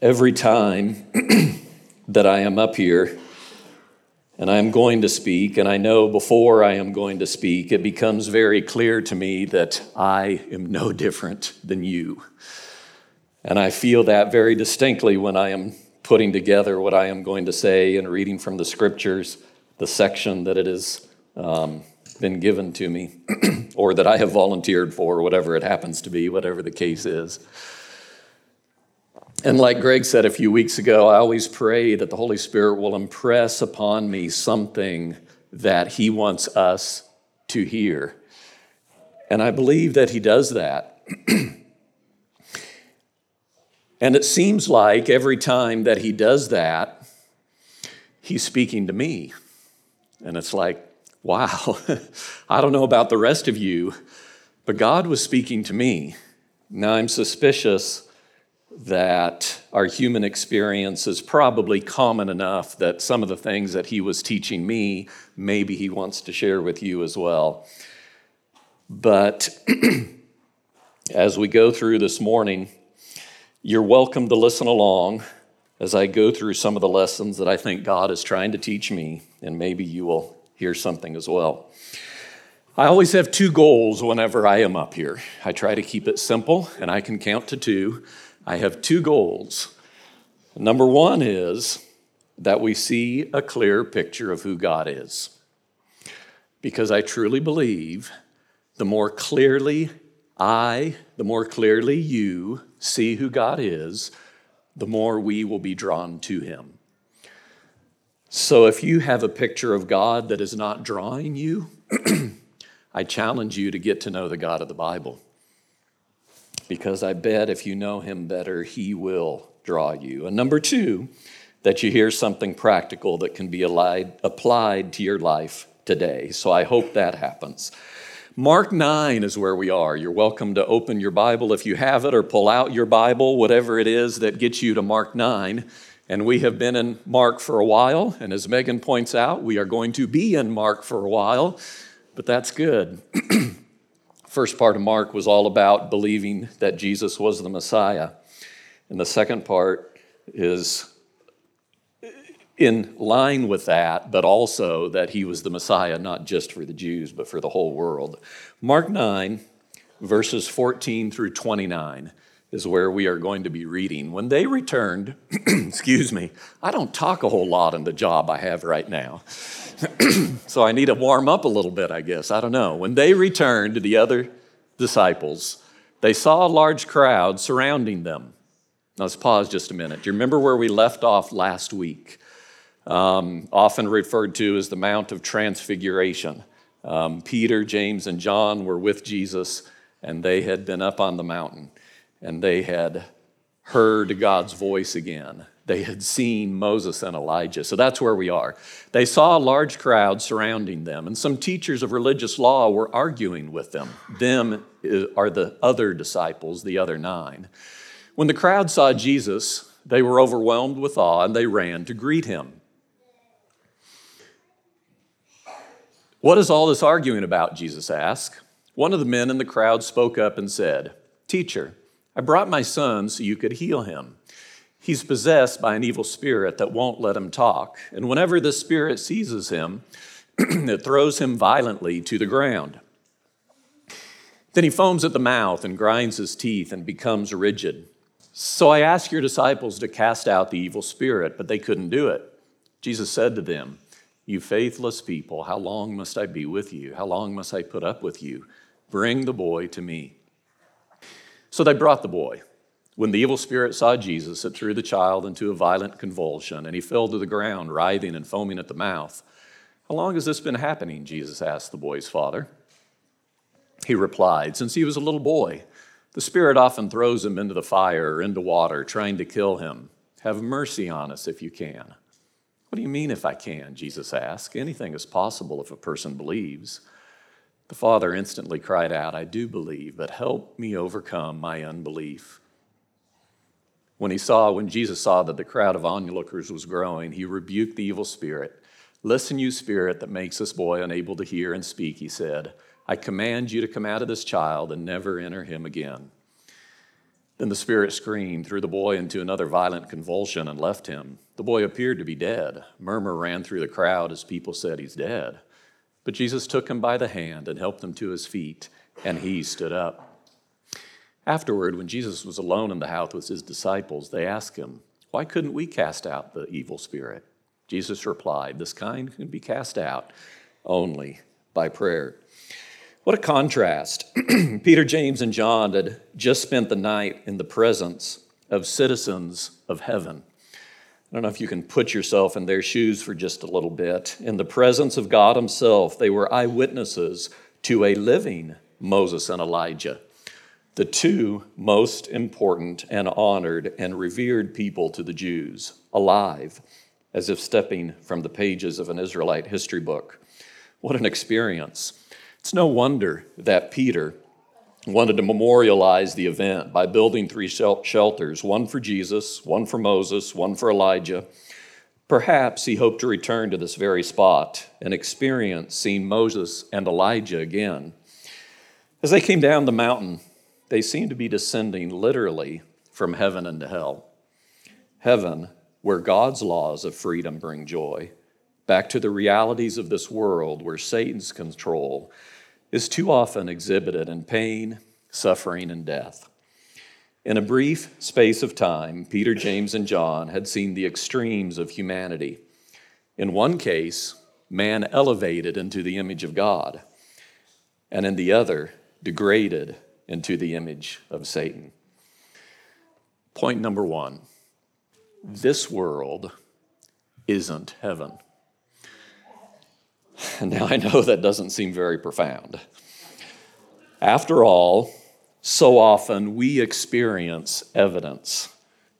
every time that I am up here and I am going to speak, and I know before I am going to speak, it becomes very clear to me that I am no different than you. And I feel that very distinctly when I am putting together what I am going to say and reading from the scriptures, the section that it has um, been given to me, or that I have volunteered for, whatever it happens to be, whatever the case is. And like Greg said a few weeks ago, I always pray that the Holy Spirit will impress upon me something that He wants us to hear. And I believe that He does that. and it seems like every time that He does that, He's speaking to me. And it's like, wow, I don't know about the rest of you, but God was speaking to me. Now I'm suspicious that our human experience is probably common enough that some of the things that he was teaching me, maybe he wants to share with you as well. But as we go through this morning, you're welcome to listen along as I go through some of the lessons that I think God is trying to teach me, and maybe you will hear something as well. I always have two goals whenever I am up here. I try to keep it simple, and I can count to two. I have two goals. Number one is that we see a clear picture of who God is. Because I truly believe the more clearly I, the more clearly you see who God is, the more we will be drawn to Him. So if you have a picture of God that is not drawing you, I challenge you to get to know the God of the Bible because I bet if you know him better, he will draw you. And number two, that you hear something practical that can be applied to your life today. So I hope that happens. Mark 9 is where we are. You're welcome to open your Bible if you have it or pull out your Bible, whatever it is that gets you to Mark 9. And we have been in Mark for a while. And as Megan points out, we are going to be in Mark for a while, but that's good. First part of Mark was all about believing that Jesus was the Messiah. And the second part is in line with that, but also that he was the Messiah, not just for the Jews, but for the whole world. Mark 9, verses 14 through 29 is where we are going to be reading. When they returned, excuse me, I don't talk a whole lot in the job I have right now. so I need to warm up a little bit, I guess. I don't know. When they returned to the other disciples, they saw a large crowd surrounding them. Now let's pause just a minute. Do you remember where we left off last week? Um, often referred to as the Mount of Transfiguration. Um, Peter, James, and John were with Jesus, and they had been up on the mountain, and they had heard God's voice again. They had seen Moses and Elijah. So that's where we are. They saw a large crowd surrounding them, and some teachers of religious law were arguing with them. Them are the other disciples, the other nine. When the crowd saw Jesus, they were overwhelmed with awe and they ran to greet him. What is all this arguing about? Jesus asked. One of the men in the crowd spoke up and said, Teacher, I brought my son so you could heal him. He's possessed by an evil spirit that won't let him talk. And whenever the spirit seizes him, it throws him violently to the ground. Then he foams at the mouth and grinds his teeth and becomes rigid. So I asked your disciples to cast out the evil spirit, but they couldn't do it. Jesus said to them, You faithless people, how long must I be with you? How long must I put up with you? Bring the boy to me. So they brought the boy. When the evil spirit saw Jesus, it threw the child into a violent convulsion, and he fell to the ground, writhing and foaming at the mouth. How long has this been happening? Jesus asked the boy's father. He replied, Since he was a little boy. The spirit often throws him into the fire or into water, trying to kill him. Have mercy on us if you can. What do you mean, if I can? Jesus asked. Anything is possible if a person believes. The father instantly cried out, I do believe, but help me overcome my unbelief. When he saw, when Jesus saw that the crowd of onlookers was growing, he rebuked the evil spirit. Listen, you spirit that makes this boy unable to hear and speak, he said. I command you to come out of this child and never enter him again. Then the spirit screamed, threw the boy into another violent convulsion, and left him. The boy appeared to be dead. Murmur ran through the crowd as people said, He's dead. But Jesus took him by the hand and helped him to his feet, and he stood up. Afterward, when Jesus was alone in the house with his disciples, they asked him, Why couldn't we cast out the evil spirit? Jesus replied, This kind can be cast out only by prayer. What a contrast. Peter, James, and John had just spent the night in the presence of citizens of heaven. I don't know if you can put yourself in their shoes for just a little bit. In the presence of God Himself, they were eyewitnesses to a living Moses and Elijah, the two most important and honored and revered people to the Jews, alive, as if stepping from the pages of an Israelite history book. What an experience. It's no wonder that Peter wanted to memorialize the event by building three shelters one for Jesus, one for Moses, one for Elijah. Perhaps he hoped to return to this very spot and experience seeing Moses and Elijah again. As they came down the mountain, they seemed to be descending literally from heaven into hell. Heaven, where God's laws of freedom bring joy, back to the realities of this world where Satan's control is too often exhibited in pain, suffering, and death. In a brief space of time, Peter, James, and John had seen the extremes of humanity. In one case, man elevated into the image of God, and in the other, degraded into the image of Satan. Point number one this world isn't heaven. Now, I know that doesn't seem very profound. After all, so often we experience evidence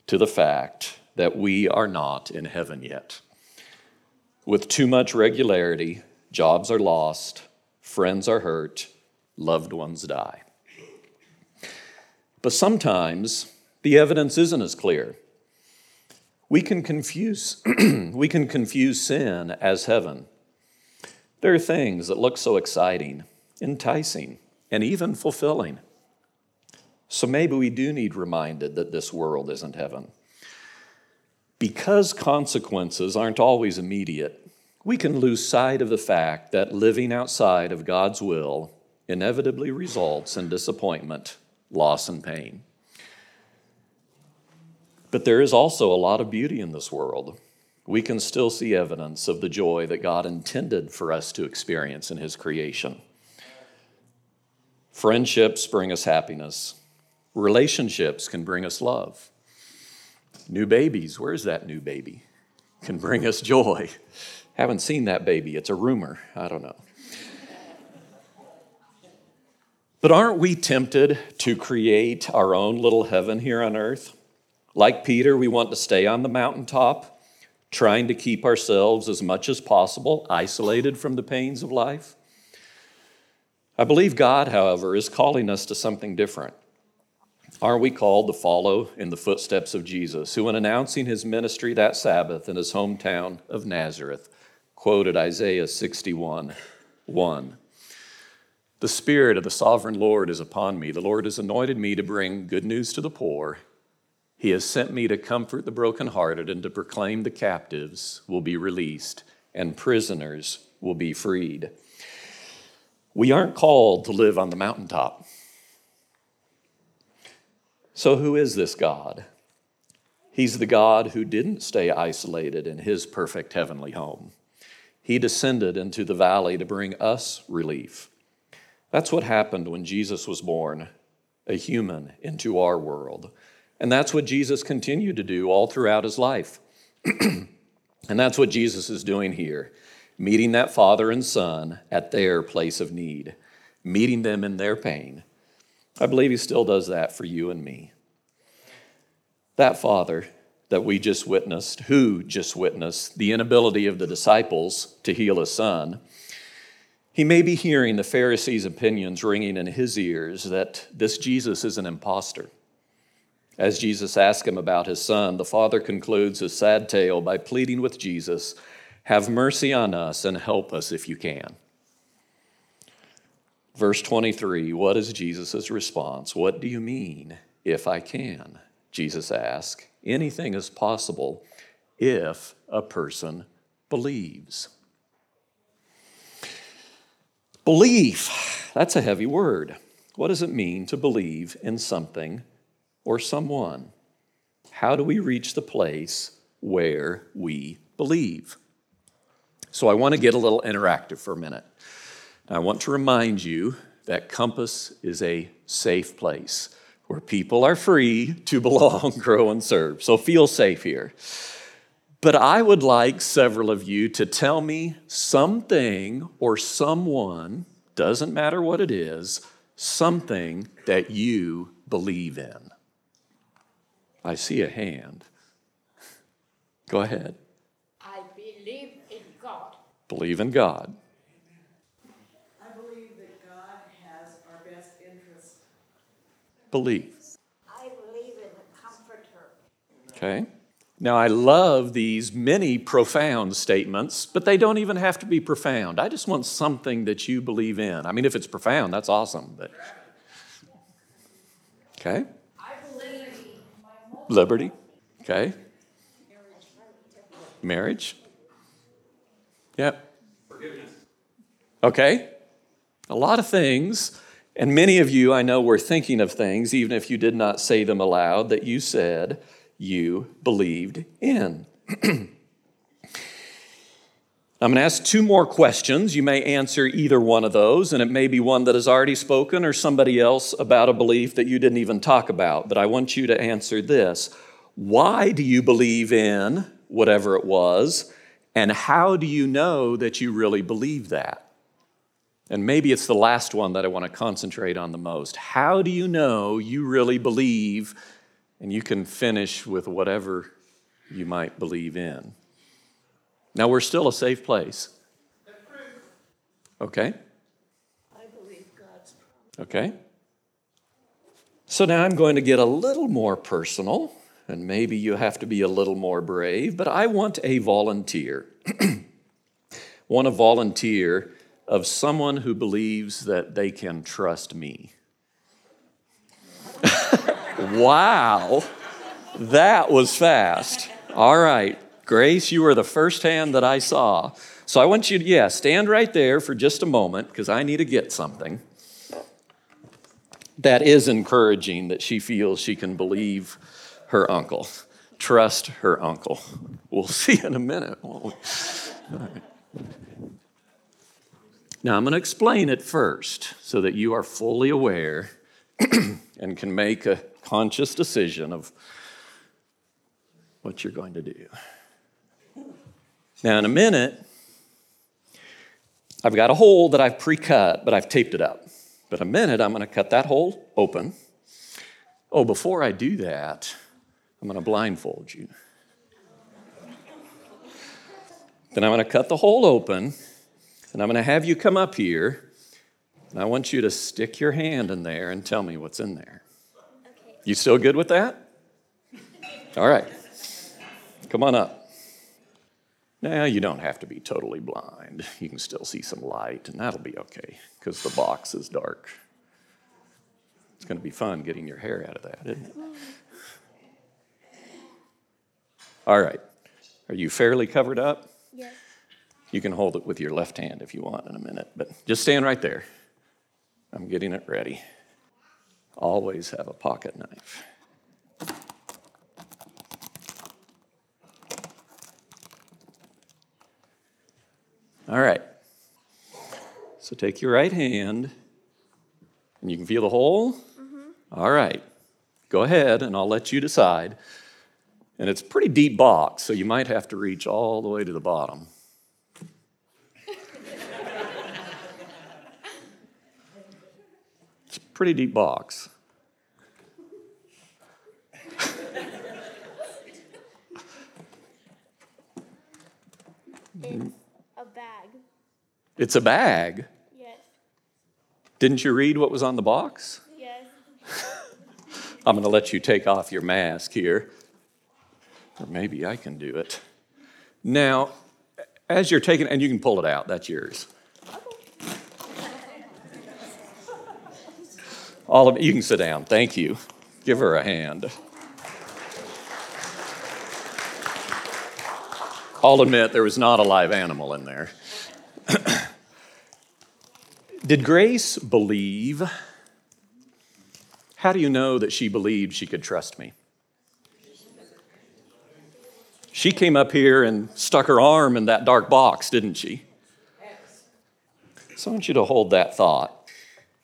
to the fact that we are not in heaven yet. With too much regularity, jobs are lost, friends are hurt, loved ones die. But sometimes the evidence isn't as clear. We can confuse, we can confuse sin as heaven there are things that look so exciting, enticing, and even fulfilling. So maybe we do need reminded that this world isn't heaven. Because consequences aren't always immediate, we can lose sight of the fact that living outside of God's will inevitably results in disappointment, loss, and pain. But there is also a lot of beauty in this world we can still see evidence of the joy that God intended for us to experience in His creation. Friendships bring us happiness, relationships can bring us love. New babies, where's that new baby? Can bring us joy. Haven't seen that baby, it's a rumor. I don't know. But aren't we tempted to create our own little heaven here on earth? Like Peter, we want to stay on the mountaintop trying to keep ourselves as much as possible isolated from the pains of life. I believe God, however, is calling us to something different. Aren't we called to follow in the footsteps of Jesus, who, in announcing his ministry that Sabbath in his hometown of Nazareth, quoted Isaiah 61 1. The Spirit of the sovereign Lord is upon me. The Lord has anointed me to bring good news to the poor. He has sent me to comfort the brokenhearted and to proclaim the captives will be released and prisoners will be freed. We aren't called to live on the mountaintop. So, who is this God? He's the God who didn't stay isolated in his perfect heavenly home. He descended into the valley to bring us relief. That's what happened when Jesus was born, a human into our world. And that's what Jesus continued to do all throughout his life. and that's what Jesus is doing here meeting that father and son at their place of need, meeting them in their pain. I believe he still does that for you and me. That father that we just witnessed, who just witnessed the inability of the disciples to heal his son, he may be hearing the Pharisees' opinions ringing in his ears that this Jesus is an impostor. As Jesus asks him about his son, the father concludes his sad tale by pleading with Jesus, Have mercy on us and help us if you can. Verse 23, what is Jesus' response? What do you mean, if I can. Jesus asked, Anything is possible if a person believes. Belief, that's a heavy word. What does it mean to believe in something or someone? How do we reach the place where we believe? So I want to get a little interactive for a minute. I want to remind you that Compass is a safe place where people are free to belong, grow, and serve. So feel safe here. But I would like several of you to tell me something or someone, doesn't matter what it is, something that you believe in. I see a hand. Go ahead. I believe in God. Believe in God. I believe that God has our best interest. Believe. I believe in the Comforter. Okay. Now, I love these many profound statements, but they don't even have to be profound. I just want something that you believe in. I mean, if it's profound, that's awesome. But okay, I believe liberty. Okay, marriage. Yep. Forgiveness. Okay, a lot of things, and many of you I know were thinking of things, even if you did not say them aloud, that you said you believed in. I'm going to ask two more questions. You may answer either one of those, and it may be one that has already spoken or somebody else about a belief that you didn't even talk about. But I want you to answer this Why do you believe in whatever it was, and how do you know that you really believe that? And maybe it's the last one that I want to concentrate on the most. How do you know you really believe and you can finish with whatever you might believe in. Now, we're still a safe place. Okay? I believe God's Okay? So now I'm going to get a little more personal, and maybe you have to be a little more brave, but I want a volunteer. want a volunteer of someone who believes that they can trust me. wow, that was fast. All right, Grace, you were the first hand that I saw. So I want you to, yeah, stand right there for just a moment because I need to get something. That is encouraging that she feels she can believe her uncle, trust her uncle. We'll see in a minute, won't we? Right. Now, I'm going to explain it first so that you are fully aware and can make a conscious decision of what you're going to do. Now, in a minute, I've got a hole that I've pre cut, but I've taped it up. But in a minute, I'm going to cut that hole open. Oh, before I do that, I'm going to blindfold you. Then I'm going to cut the hole open, and I'm going to have you come up here, and I want you to stick your hand in there and tell me what's in there. Okay. You still good with that? All right. Come on up. Now, you don't have to be totally blind. You can still see some light, and that'll be okay because the box is dark. It's going to be fun getting your hair out of that, isn't it? All right. Are you fairly covered up? Yes. You can hold it with your left hand if you want in a minute, but just stand right there. I'm getting it ready. Always have a pocket knife. All right. So take your right hand, and you can feel the hole. Mm-hmm. All right. Go ahead, and I'll let you decide. And it's a pretty deep box, so you might have to reach all the way to the bottom. it's a pretty deep box. It's a bag. It's a bag. Yes. Didn't you read what was on the box? Yes. I'm going to let you take off your mask here. Or maybe I can do it. Now, as you're taking, and you can pull it out, that's yours. All of you can sit down. Thank you. Give her a hand. I'll admit there was not a live animal in there. Did Grace believe? How do you know that she believed she could trust me? She came up here and stuck her arm in that dark box, didn't she? So I want you to hold that thought.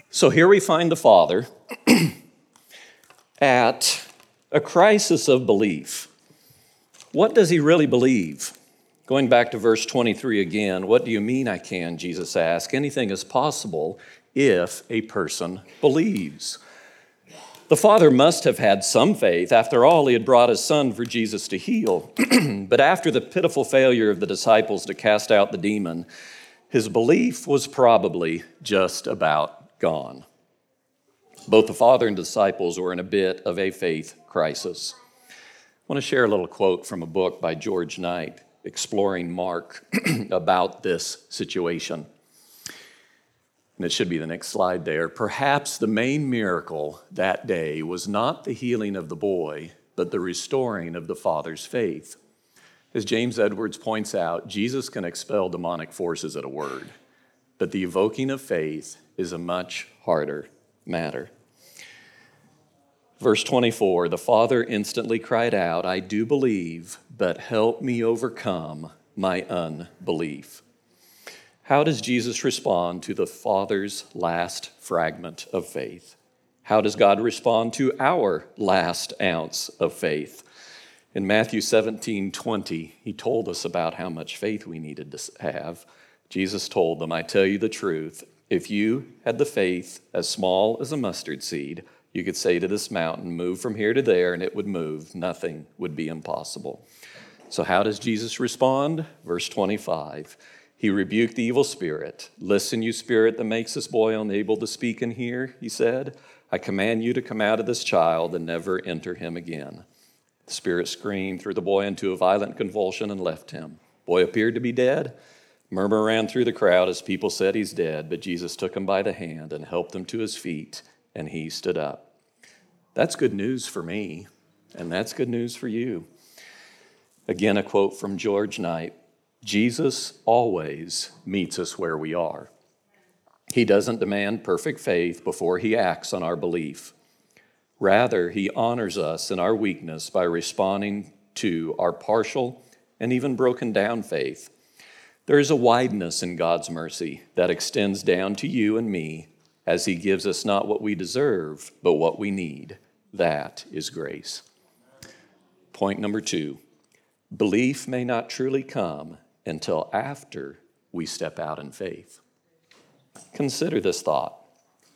So here we find the Father at a crisis of belief. What does he really believe? Going back to verse 23 again, what do you mean I can? Jesus asked. Anything is possible if a person believes. The father must have had some faith. After all, he had brought his son for Jesus to heal. but after the pitiful failure of the disciples to cast out the demon, his belief was probably just about gone. Both the father and disciples were in a bit of a faith crisis. I want to share a little quote from a book by George Knight exploring Mark about this situation. And it should be the next slide there. Perhaps the main miracle that day was not the healing of the boy, but the restoring of the father's faith. As James Edwards points out, Jesus can expel demonic forces at a word, but the evoking of faith is a much harder matter. Verse 24 The father instantly cried out, I do believe, but help me overcome my unbelief. How does Jesus respond to the father's last fragment of faith? How does God respond to our last ounce of faith? In Matthew 17 20, he told us about how much faith we needed to have. Jesus told them, I tell you the truth, if you had the faith as small as a mustard seed, you could say to this mountain, Move from here to there, and it would move. Nothing would be impossible. So, how does Jesus respond? Verse 25 He rebuked the evil spirit. Listen, you spirit that makes this boy unable to speak and hear, he said. I command you to come out of this child and never enter him again. The spirit screamed, threw the boy into a violent convulsion, and left him. Boy appeared to be dead. Murmur ran through the crowd as people said he's dead, but Jesus took him by the hand and helped him to his feet, and he stood up. That's good news for me, and that's good news for you. Again, a quote from George Knight Jesus always meets us where we are. He doesn't demand perfect faith before he acts on our belief. Rather, he honors us in our weakness by responding to our partial and even broken down faith. There is a wideness in God's mercy that extends down to you and me as he gives us not what we deserve, but what we need. That is grace. Point number two belief may not truly come until after we step out in faith. Consider this thought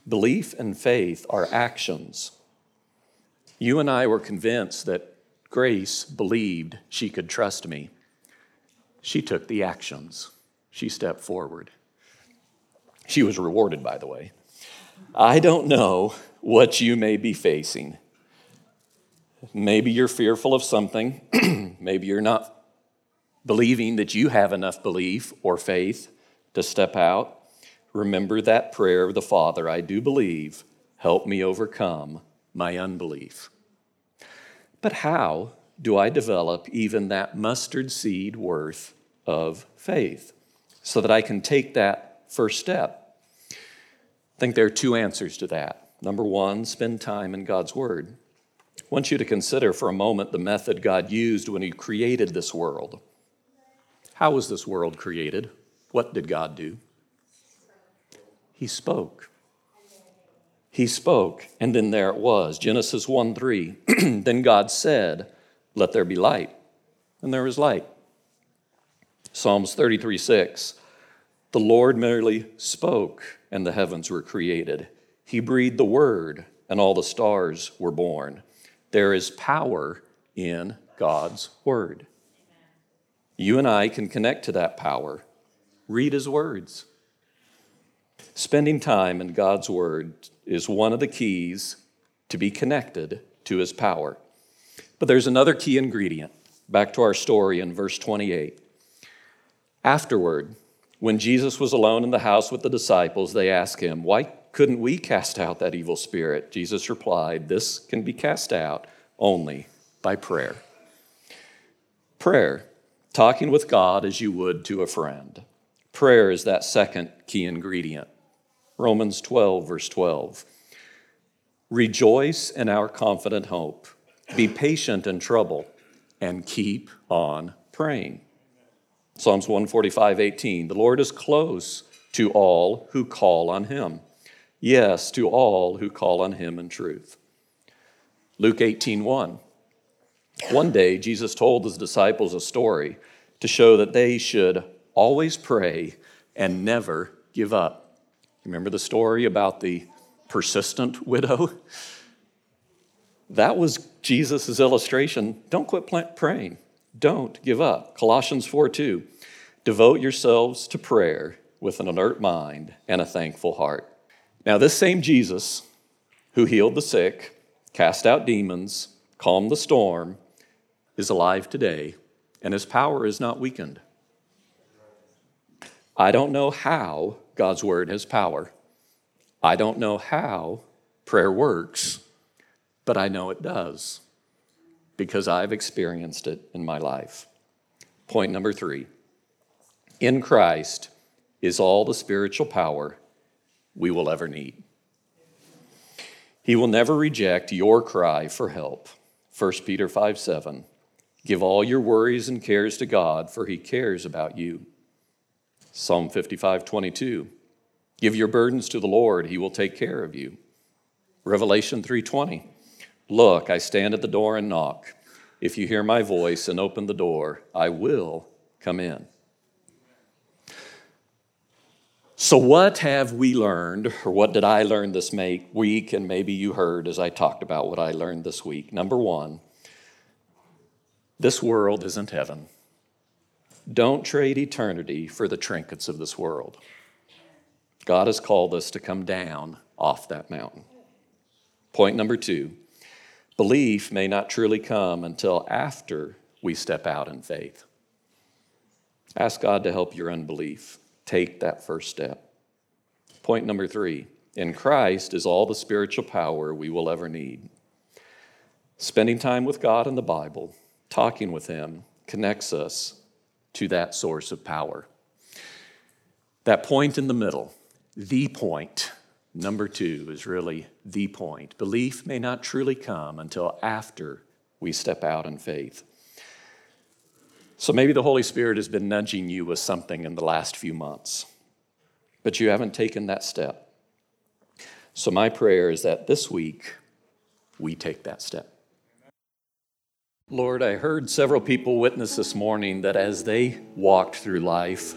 belief and faith are actions. You and I were convinced that Grace believed she could trust me. She took the actions, she stepped forward. She was rewarded, by the way. I don't know what you may be facing. Maybe you're fearful of something. Maybe you're not believing that you have enough belief or faith to step out. Remember that prayer of the Father I do believe, help me overcome my unbelief. But how do I develop even that mustard seed worth of faith so that I can take that first step? I think there are two answers to that. Number one, spend time in God's Word. I want you to consider for a moment the method God used when He created this world. How was this world created? What did God do? He spoke. He spoke, and then there it was. Genesis 1 3. then God said, Let there be light. And there was light. Psalms 33 6. The Lord merely spoke, and the heavens were created. He breathed the word, and all the stars were born. There is power in God's Word. You and I can connect to that power. Read His words. Spending time in God's Word is one of the keys to be connected to His power. But there's another key ingredient. Back to our story in verse 28. Afterward, when Jesus was alone in the house with the disciples, they asked him, Why couldn't we cast out that evil spirit? Jesus replied, This can be cast out only by prayer. Prayer, talking with God as you would to a friend. Prayer is that second key ingredient. Romans 12, verse 12. Rejoice in our confident hope. Be patient in trouble and keep on praying. Psalms 145, 18. The Lord is close to all who call on him. Yes, to all who call on him in truth. Luke 18, 1. One day, Jesus told his disciples a story to show that they should always pray and never give up. Remember the story about the persistent widow? That was Jesus' illustration. Don't quit praying. Don't give up. Colossians 4 2. Devote yourselves to prayer with an alert mind and a thankful heart. Now, this same Jesus who healed the sick, cast out demons, calmed the storm, is alive today, and his power is not weakened. I don't know how God's word has power. I don't know how prayer works, but I know it does because I've experienced it in my life. Point number three in Christ is all the spiritual power we will ever need. He will never reject your cry for help. 1 Peter 5 7. Give all your worries and cares to God, for he cares about you. Psalm 55 22. Give your burdens to the Lord, he will take care of you. Revelation 3:20. Look, I stand at the door and knock. If you hear my voice and open the door, I will come in. So, what have we learned, or what did I learn this week? And maybe you heard as I talked about what I learned this week. Number one, this world isn't heaven. Don't trade eternity for the trinkets of this world. God has called us to come down off that mountain. Point number two belief may not truly come until after we step out in faith. Ask God to help your unbelief take that first step. Point number three in Christ is all the spiritual power we will ever need. Spending time with God in the Bible, talking with Him, connects us to that source of power. That point in the middle, the point, number two, is really the point. Belief may not truly come until after we step out in faith. So maybe the Holy Spirit has been nudging you with something in the last few months, but you haven't taken that step. So my prayer is that this week we take that step. Lord, I heard several people witness this morning that as they walked through life,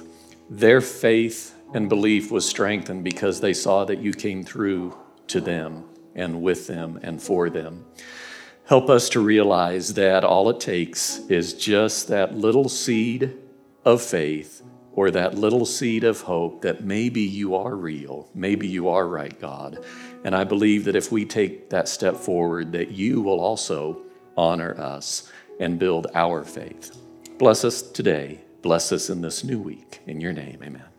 their faith and belief was strengthened because they saw that you came through to them and with them and for them. Help us to realize that all it takes is just that little seed of faith or that little seed of hope that maybe you are real, maybe you are right, God. And I believe that if we take that step forward, that you will also honor us and build our faith. Bless us today. Bless us in this new week. In your name, amen.